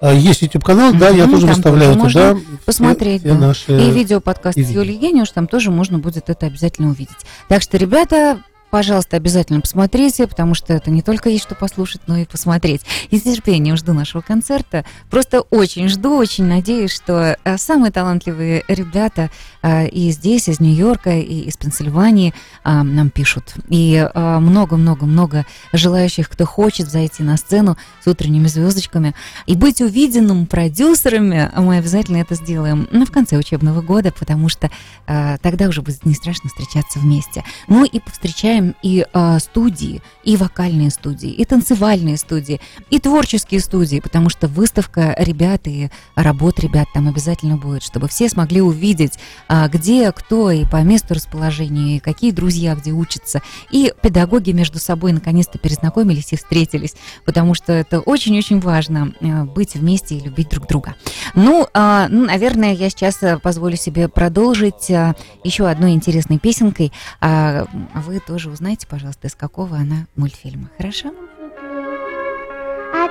А, Есть YouTube канал, да, я тоже выставляю тоже туда посмотреть, все, все да. наши. И видео. Юлией Гениуш, там тоже можно будет это обязательно увидеть. Так что, ребята, пожалуйста, обязательно посмотрите, потому что это не только есть что послушать, но и посмотреть. И с терпением жду нашего концерта. Просто очень жду, очень надеюсь, что э, самые талантливые ребята э, и здесь, из Нью-Йорка, и из Пенсильвании э, нам пишут. И много-много-много желающих, кто хочет зайти на сцену с утренними звездочками и быть увиденным продюсерами, мы обязательно это сделаем ну, в конце учебного года, потому что тогда уже будет не страшно встречаться вместе. Ну и повстречаем и э, студии, и вокальные студии, и танцевальные студии, и творческие студии, потому что выставка ребят и работ ребят там обязательно будет, чтобы все смогли увидеть, а, где, кто и по месту расположения, и какие друзья где учатся, и педагоги между собой наконец-то перезнакомились и встретились, потому что это очень-очень важно э, быть вместе и любить друг друга. Ну, а, ну, наверное, я сейчас э, позволю себе продолжить а, еще одной интересной песенкой. А, Вы тоже узнаете, пожалуйста, из какого она мультфильма. Хорошо? От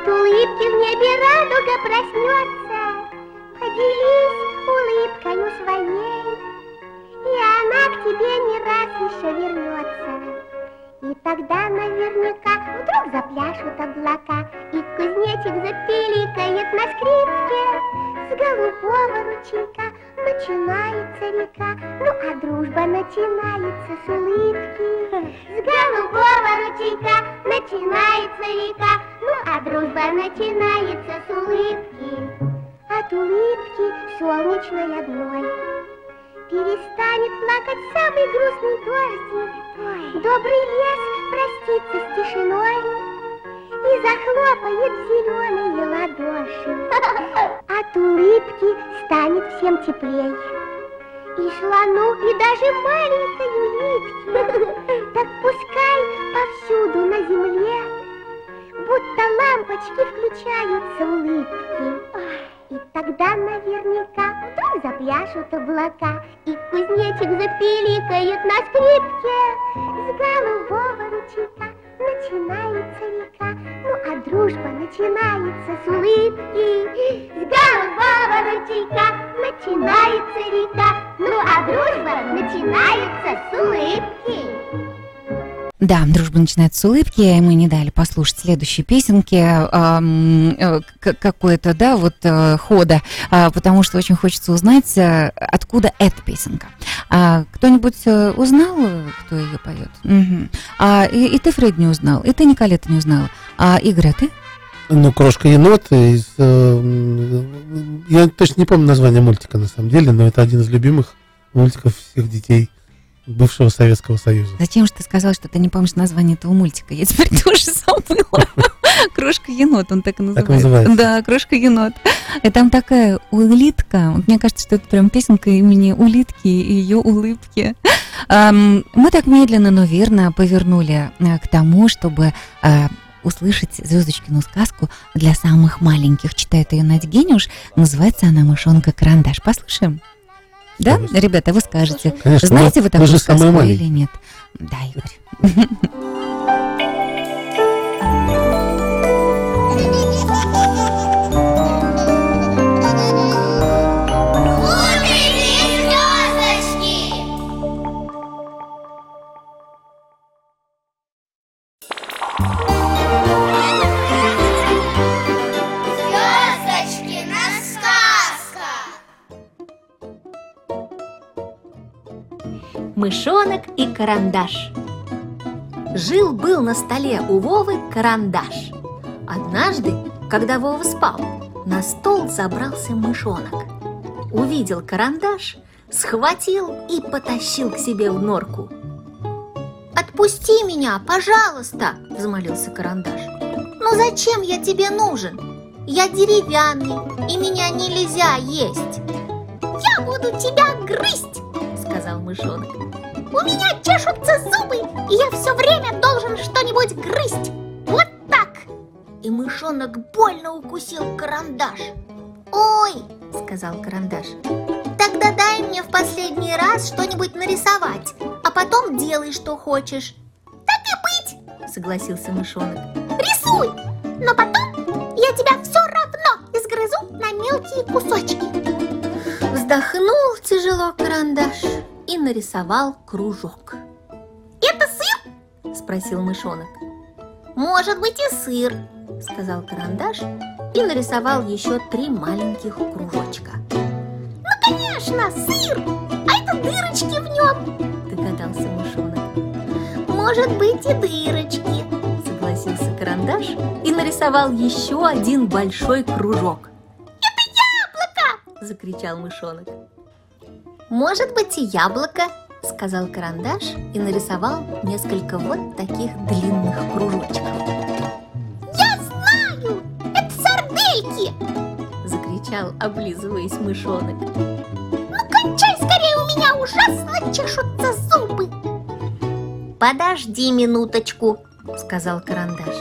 улыбки в небе радуга проснется, Поделись улыбкою своей, И она к тебе не раз еще вернется. И тогда наверняка вдруг запляшут облака, И кузнечик запиликает на скрипке. С голубого ручейка начинается река, Ну а дружба начинается с улыбки. С голубого ручейка начинается река, Ну а дружба начинается с улыбки. От улыбки солнечной одной Перестанет плакать самый грустный дождик. Добрый лес простится с тишиной И захлопает зеленые ладоши. От улыбки станет всем теплей. И слону, и даже маленькой улитке. Так пускай повсюду на земле Будто лампочки включаются улыбки. И тогда наверняка вдруг запляшут облака, И кузнечик запиликает на скрипке. С голубого ручейка начинается а дружба начинается с улыбки. С голубого ручейка начинается река, Ну а дружба начинается с улыбки. Да, дружба начинается с улыбки, и мы не дали послушать следующие песенки э, к- какой-то, да, вот э, хода, а, потому что очень хочется узнать, э, откуда эта песенка. А, кто-нибудь э, узнал, э, кто ее поет? Мгм. А, и, и ты, Фред, не узнал, и ты, Николета, не узнала. А, Игорь, а ты? Ну, крошка енот из. э, я точно не помню название мультика на самом деле, но это один из любимых мультиков всех детей бывшего Советского Союза. Зачем же ты сказал, что ты не помнишь название этого мультика? Я теперь тоже забыла. Крошка енот, он так и называется. называется. Да, крошка енот. И там такая улитка. Вот Мне кажется, что это прям песенка имени улитки и ее улыбки. Мы так медленно, но верно повернули э, к тому, чтобы э, услышать Звездочкину сказку для самых маленьких. Читает ее Надя Гениуш. Называется она «Мышонка карандаш». Послушаем? Да, ребята, вы скажете, Конечно, знаете вы такую сказку или нет? Да, Игорь. Мышонок и карандаш. Жил-был на столе у Вовы карандаш. Однажды, когда Вова спал, на стол забрался мышонок. Увидел карандаш, схватил и потащил к себе в норку. «Отпусти меня, пожалуйста!» – взмолился карандаш. «Ну зачем я тебе нужен? Я деревянный, и меня нельзя есть!» «Я буду тебя грызть!» – сказал мышонок. «У меня чешутся зубы, и я все время должен что-нибудь грызть! Вот так!» И мышонок больно укусил карандаш. «Ой!» – сказал карандаш. «Тогда дай мне в последний раз что-нибудь нарисовать, а потом делай, что хочешь». «Так и быть!» – согласился мышонок. «Рисуй! Но потом я тебя все равно изгрызу на мелкие кусочки!» Вздохнул тяжело карандаш и нарисовал кружок. «Это сыр?» – спросил мышонок. «Может быть и сыр», – сказал карандаш и нарисовал еще три маленьких кружочка. «Ну, конечно, сыр! А это дырочки в нем!» – догадался мышонок. «Может быть и дырочки», – согласился карандаш и нарисовал еще один большой кружок. «Это яблоко!» – закричал мышонок. «Может быть и яблоко», – сказал карандаш и нарисовал несколько вот таких длинных кружочков. «Я знаю! Это сардельки!» – закричал, облизываясь мышонок. «Ну, кончай скорее, у меня ужасно чешутся зубы!» «Подожди минуточку», – сказал карандаш.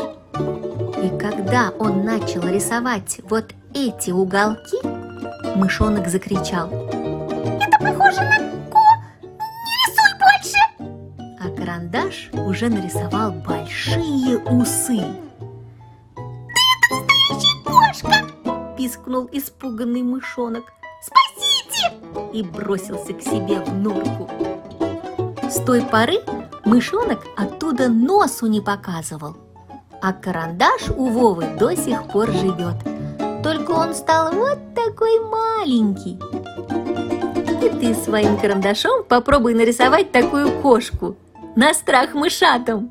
И когда он начал рисовать вот эти уголки, мышонок закричал. «Это похоже на ко! Не рисуй больше!» А карандаш уже нарисовал большие усы. «Ты это настоящая кошка!» – пискнул испуганный мышонок. «Спасите!» и бросился к себе в норку. С той поры мышонок оттуда носу не показывал. А карандаш у Вовы до сих пор живет. Только он стал вот такой маленький. Ты своим карандашом попробуй нарисовать такую кошку. На страх мышатам.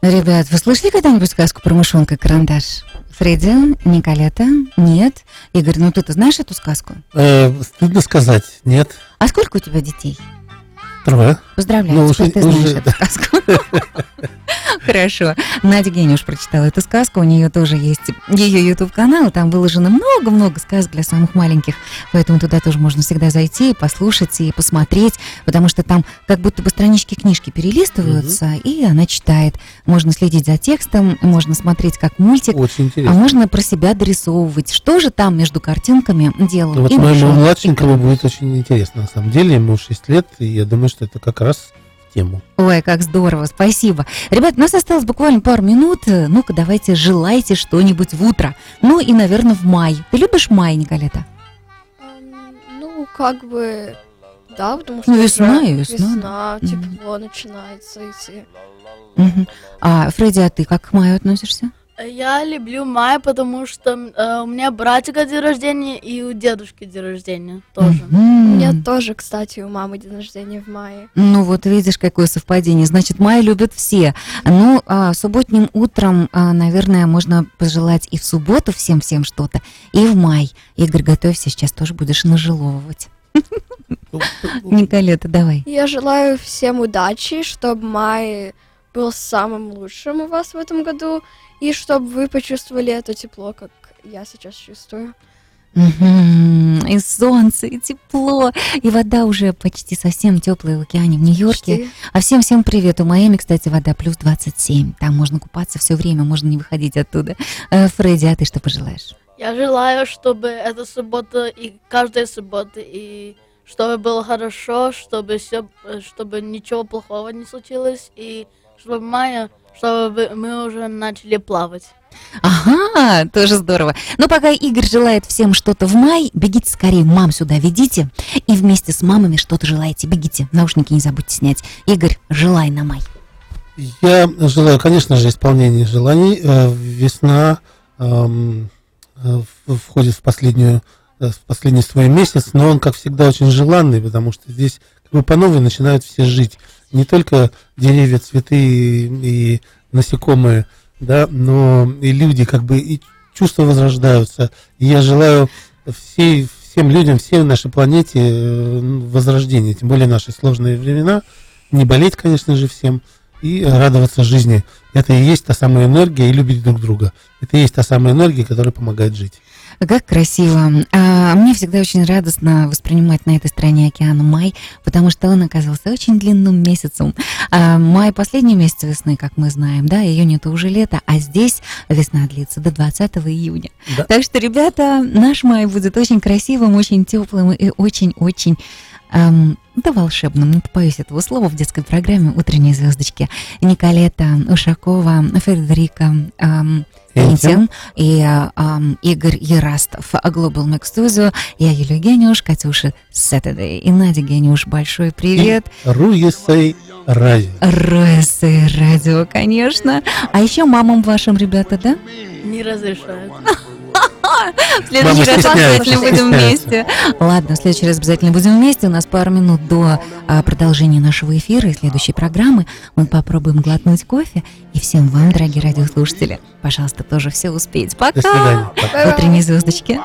Ребят, вы слышали когда-нибудь сказку про мышонка и карандаш? Фредди, Николета, нет. Игорь, ну ты-то знаешь эту сказку? Э, стыдно сказать, нет. А сколько у тебя детей? Трое. Поздравляю, Ну, теперь уже- ты знаешь уже, эту сказку. Хорошо. Надя Гениуш прочитала эту сказку, у нее тоже есть ее YouTube-канал, там выложено много-много сказок для самых маленьких, поэтому туда тоже можно всегда зайти и послушать, и посмотреть, потому что там как будто бы странички книжки перелистываются, и она читает. Можно следить за текстом, можно смотреть как мультик, Очень а интересно. можно про себя дорисовывать, что же там между картинками делают. Ну, Вот моему младшенькому будет очень интересно, на самом деле. Ему 6 лет, и я думаю, что это как раз тему. Ой, как здорово, спасибо. Ребят, у нас осталось буквально пару минут. Ну-ка, давайте желайте что-нибудь в утро. Ну и, наверное, в май. Ты любишь май, Николета? Эм, Ну, как бы, да, потому что Ну, весна уже весна, весна, да. тепло начинается идти. Мгм. А, Фредди, а ты как к маю относишься? Я люблю май, потому что э, у меня братика день рождения и у дедушки день рождения тоже. У меня тоже, кстати, у мамы день рождения в мае. Ну вот видишь, какое совпадение. Значит, май любят все. Ну, а, субботним утром, а, наверное, можно пожелать и в субботу всем-всем что-то, и в май. Игорь, готовься, сейчас тоже будешь нажеловывать. Николета, давай. Я желаю всем удачи, чтобы май был самым лучшим у вас в этом году, и чтобы вы почувствовали это тепло, как я сейчас чувствую. И солнце, и тепло, и вода уже почти совсем теплая в океане в Нью-Йорке. Почти. А всем всем привет. У Майами, кстати, вода плюс 27. Там можно купаться все время, можно не выходить оттуда. Э, Фредди, а ты что пожелаешь? Я желаю, чтобы эта суббота и каждая суббота, и чтобы было хорошо, чтобы все, чтобы ничего плохого не случилось, и чтобы в мае, чтобы мы уже начали плавать. Ага, тоже здорово. Но пока Игорь желает всем что-то в май, бегите скорее, мам сюда ведите. И вместе с мамами что-то желаете, бегите. Наушники не забудьте снять. Игорь, желай на май. Я желаю, конечно же, исполнения желаний. Э, Весна эм, э, входит в последнюю э, в последний свой месяц, но он, как всегда, очень желанный, потому что здесь как бы по новой начинают все жить. Не только деревья, цветы и, насекомые, да, но и люди, как бы, и чувства возрождаются. И я желаю всей, всем людям, всей нашей планете э, возрождения, тем более наши сложные времена, не болеть, конечно же, всем, и радоваться жизни. Это и есть та самая энергия, и любить друг друга. Это и есть та самая энергия, которая помогает жить. Как красиво. А, мне всегда очень радостно воспринимать на этой стороне океана май, потому что он оказался очень длинным месяцем. А, май последний месяц весны, как мы знаем, да, июнь это уже лето, а здесь весна длится до 20 июня. Да. Так что, ребята, наш май будет очень красивым, очень теплым и очень-очень эм, да волшебным, не побоюсь этого слова, в детской программе «Утренние звездочки». Николета Ушакова, Федерика эм. Энтин и эм, Игорь Ерастов, Global Mix Studio. Я Юлия Гениуш, Катюша Saturday и Надя Гениуш. Большой привет. Руесей Радио. РС радио, конечно. А еще мамам вашим, ребята, да? Не разрешают. В следующий раз обязательно будем вместе. Ладно, в следующий раз обязательно будем вместе. У нас пару минут до а, продолжения нашего эфира и следующей программы. Мы попробуем глотнуть кофе. И всем вам, дорогие радиослушатели, пожалуйста, тоже все успеть. Пока! До свидания. Пока. Утренние звездочки.